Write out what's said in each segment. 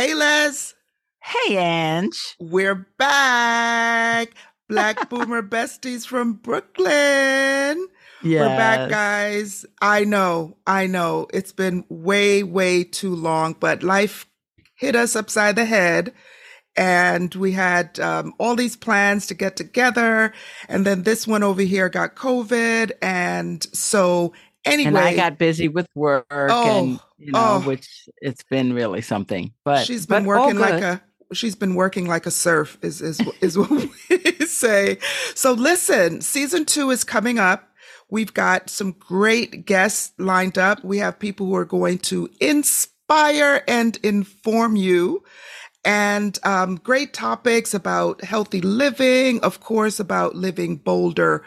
Hey, Les. Hey, Ange. We're back. Black Boomer Besties from Brooklyn. Yes. We're back, guys. I know, I know. It's been way, way too long, but life hit us upside the head. And we had um, all these plans to get together. And then this one over here got COVID. And so, anyway. And I got busy with work Oh, and, you know, oh. which it's been really something. But she's been but working like a she's been working like a serf is is is what we say. So listen, season 2 is coming up. We've got some great guests lined up. We have people who are going to inspire and inform you and um, great topics about healthy living, of course, about living bolder,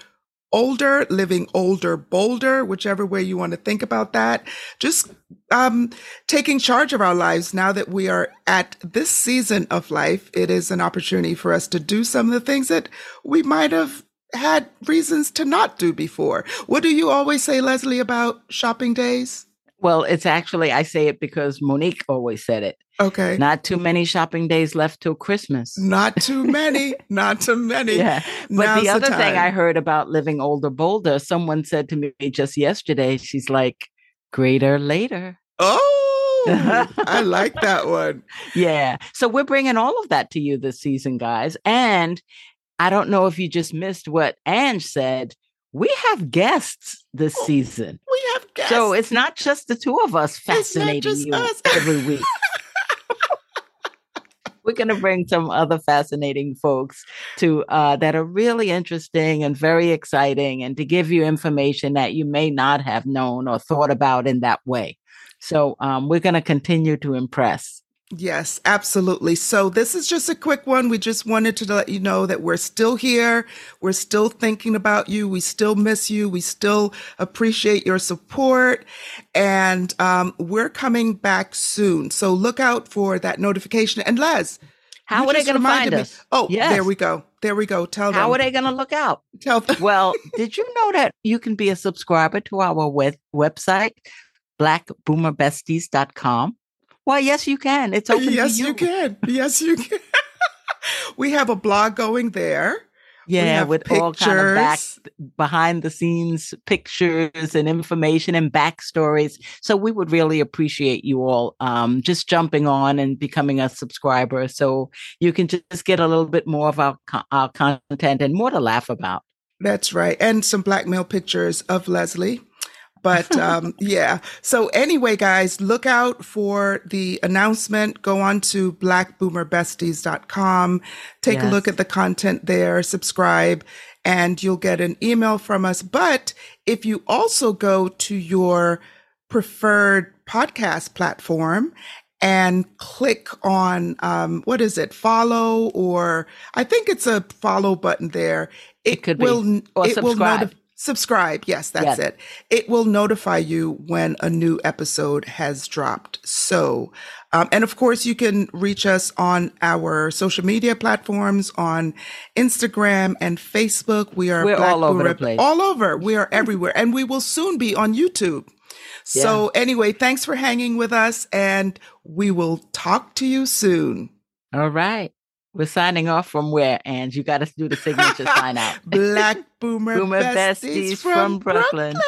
older, living older, bolder, whichever way you want to think about that. Just um, taking charge of our lives now that we are at this season of life. It is an opportunity for us to do some of the things that we might have had reasons to not do before. What do you always say, Leslie, about shopping days? Well, it's actually I say it because Monique always said it. Okay. Not too many shopping days left till Christmas. Not too many, not too many. Yeah. But Now's the other thing. I heard about living older, bolder, someone said to me just yesterday, she's like, greater later. Oh, I like that one. Yeah. So we're bringing all of that to you this season, guys. And I don't know if you just missed what Ange said. We have guests this Oh, season. We have guests. So it's not just the two of us fascinating you us. every week. We're going to bring some other fascinating folks to uh, that are really interesting and very exciting, and to give you information that you may not have known or thought about in that way. So um, we're going to continue to impress. Yes, absolutely. So this is just a quick one. We just wanted to let you know that we're still here. We're still thinking about you. We still miss you. We still appreciate your support. And um, we're coming back soon. So look out for that notification. And Les, How are they going to find me- us? Oh, Yes. there we go. There we go. Tell them. How are they going to look out? Tell them. Well, did you know that you can be a subscriber to our web- website, blackboomerbesties.com? Well, yes, you can. It's open yes, to you. you can. Yes, you can. we have a blog going there. Yeah, with all kind of back pictures. behind the scenes pictures and information and backstories. So we would really appreciate you all um, just jumping on and becoming a subscriber, so you can just get a little bit more of our our content and more to laugh about. That's right. And some blackmail pictures of Leslie. But um, yeah. So anyway, guys, look out for the announcement. Go on to blackboomerbesties.com. Take a look at the content there, subscribe, and you'll get an email from us. But if you also go to your preferred podcast platform and click on um, what is it follow or i think it's a follow button there it, could be. will Or it will subscribe. Subscribe. Yes that's it. It will notify you when a new episode has dropped. So um, and of course you can reach us on our social media platforms on instagram and facebook. We are We're Black all over the place. all over. We are everywhere. And we will soon be on youtube. So anyway, thanks for hanging with us and we will talk to you soon. All right, we're signing off from where, and you got to do the signature sign out. Black Boomer, Boomer besties, besties from, from Brooklyn. Brooklyn.